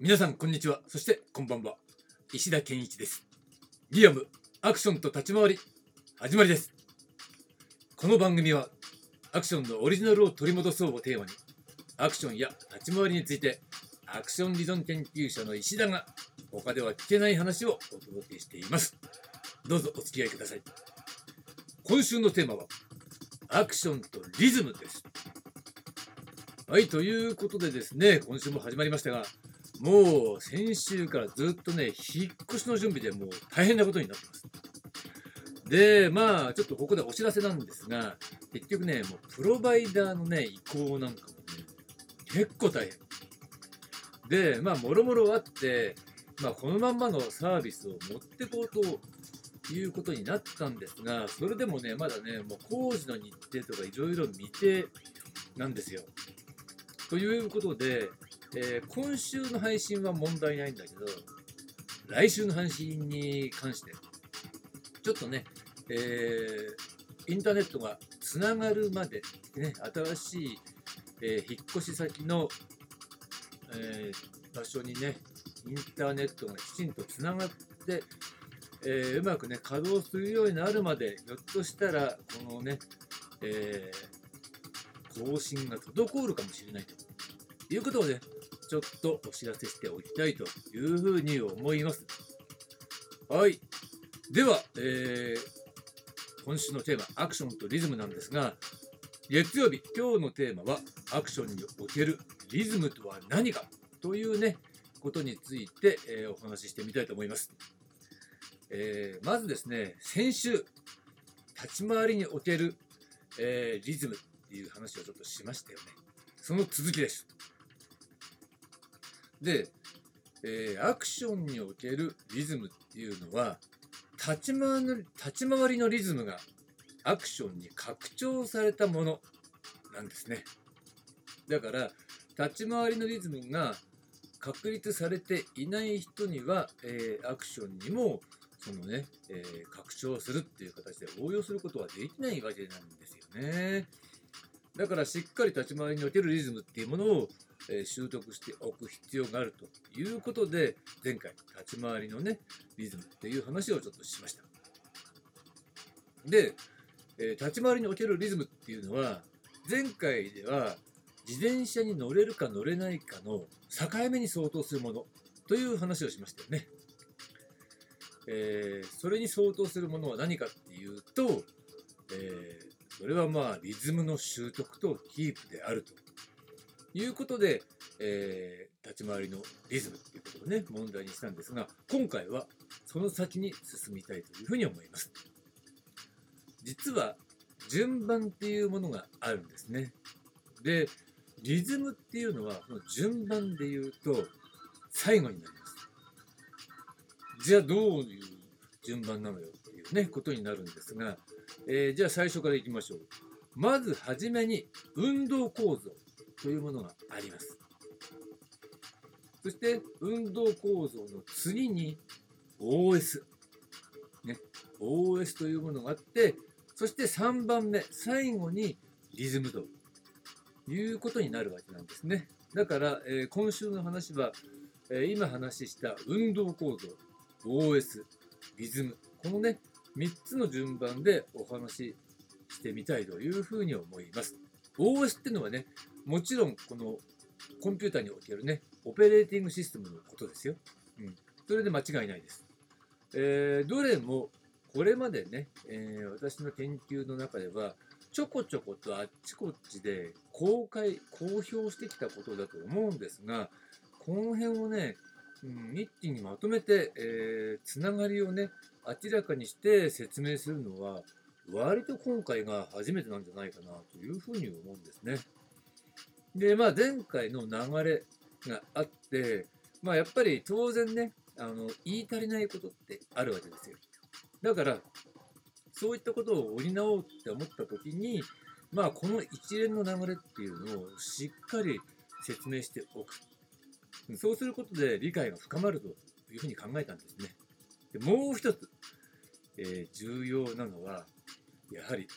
皆さんこんにちは。そしてこんばんは。石田健一です。リアムアクションと立ち回り始まりです。この番組はアクションのオリジナルを取り戻そうをテーマにアクションや立ち回りについてアクション理論研究者の石田が他では聞けない話をお届けしています。どうぞお付き合いください。今週のテーマはアクションとリズムです。はいということでですね今週も始まりましたがもう先週からずっとね、引っ越しの準備でもう大変なことになってます。で、まあ、ちょっとここでお知らせなんですが、結局ね、もうプロバイダーのね、移行なんかもね、結構大変。で、まあ、もろもろあって、まあ、このまんまのサービスを持ってこうということになったんですが、それでもね、まだね、もう工事の日程とかいろいろ未定なんですよ。ということで、えー、今週の配信は問題ないんだけど、来週の配信に関して、ちょっとね、えー、インターネットがつながるまで、ね、新しい、えー、引っ越し先の、え場所にね、インターネットがきちんとつながって、えうまくね、稼働するようになるまで、ひょっとしたら、このね、え更新が滞るかもしれないということをね、ちょっとお知らせしておきたいというふうに思います。はい。では、えー、今週のテーマ、アクションとリズムなんですが、月曜日、今日のテーマは、アクションにおけるリズムとは何かというね、ことについて、えー、お話ししてみたいと思います。えー、まずですね、先週、立ち回りにおける、えー、リズムっていう話をちょっとしましたよね。その続きです。で、えー、アクションにおけるリズムっていうのは立ち回り立ち回りのリズムがアクションに拡張されたものなんですね。だから立ち回りのリズムが確立されていない人には、えー、アクションにもそのね、えー、拡張するっていう形で応用することはできないわけなんですよね。だからしっかり立ち回りにおけるリズムっていうものをえ習得しておく必要があるということで、前回、立ち回りのね、リズムっていう話をちょっとしました。で、え立ち回りにおけるリズムっていうのは、前回では、自転車に乗れるか乗れないかの境目に相当するものという話をしましたよね。えー、それに相当するものは何かっていうと、えー、それはまあリズムの習得とキープであるということで、えー、立ち回りのリズムっていうことをね、問題にしたんですが、今回はその先に進みたいというふうに思います。実は、順番っていうものがあるんですね。で、リズムっていうのは、この順番で言うと、最後になります。じゃあどういう順番なのよっていうね、ことになるんですが、えー、じゃあ最初からいきましょう。まずはじめに運動構造。というものがあります。そして運動構造の次に OS。ね、OS というものがあって、そして3番目、最後にリズムということになるわけなんですね。だから、えー、今週の話は、えー、今話した運動構造、OS、リズム、このね、3つの順番でお話ししてみたいというふうに思います。OS っていうのはね、もちろんこのコンピューターにおけるね、オペレーティングシステムのことですよ。うん。それで間違いないです。えー、どれもこれまでね、えー、私の研究の中では、ちょこちょことあっちこっちで公開、公表してきたことだと思うんですが、この辺をね、うん、一気にまとめて、えー、つながりをね、明らかにして説明するのは、割と今回が初めてなんじゃないかなというふうに思うんですね。で、まあ、前回の流れがあって、まあ、やっぱり当然ね、あの、言い足りないことってあるわけですよ。だから、そういったことを補おうって思った時に、まあ、この一連の流れっていうのをしっかり説明しておく。そうすることで理解が深まるというふうに考えたんですね。でもう一つ、えー、重要なのは、やはり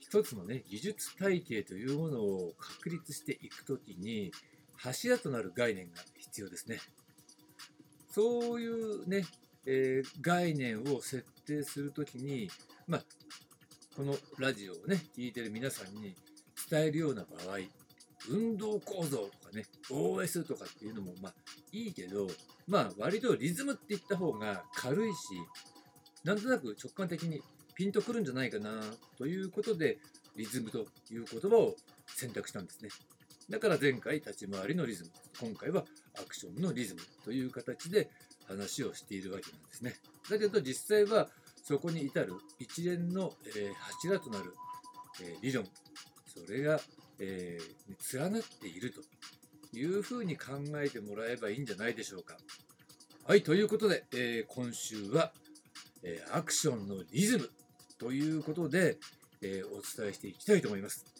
一つのね、技術体系というものを確立していくときに、柱となる概念が必要ですね。そういうね、えー、概念を設定するときに、まあ、このラジオをね、聞いてる皆さんに伝えるような場合、運動構造とかね、OS とかっていうのもまあいいけど、まあ割とリズムって言った方が軽いし、なんとなく直感的にピンとくるんじゃないかなということで、リズムという言葉を選択したんですね。だから前回立ち回りのリズム、今回はアクションのリズムという形で話をしているわけなんですね。だけど実際はそこに至る一連の、柱となる、理論、それが、連なっているというふうに考えてもらえばいいんじゃないでしょうか。はい、ということで、今週は、えアクションのリズムということで、えお伝えしていきたいと思います。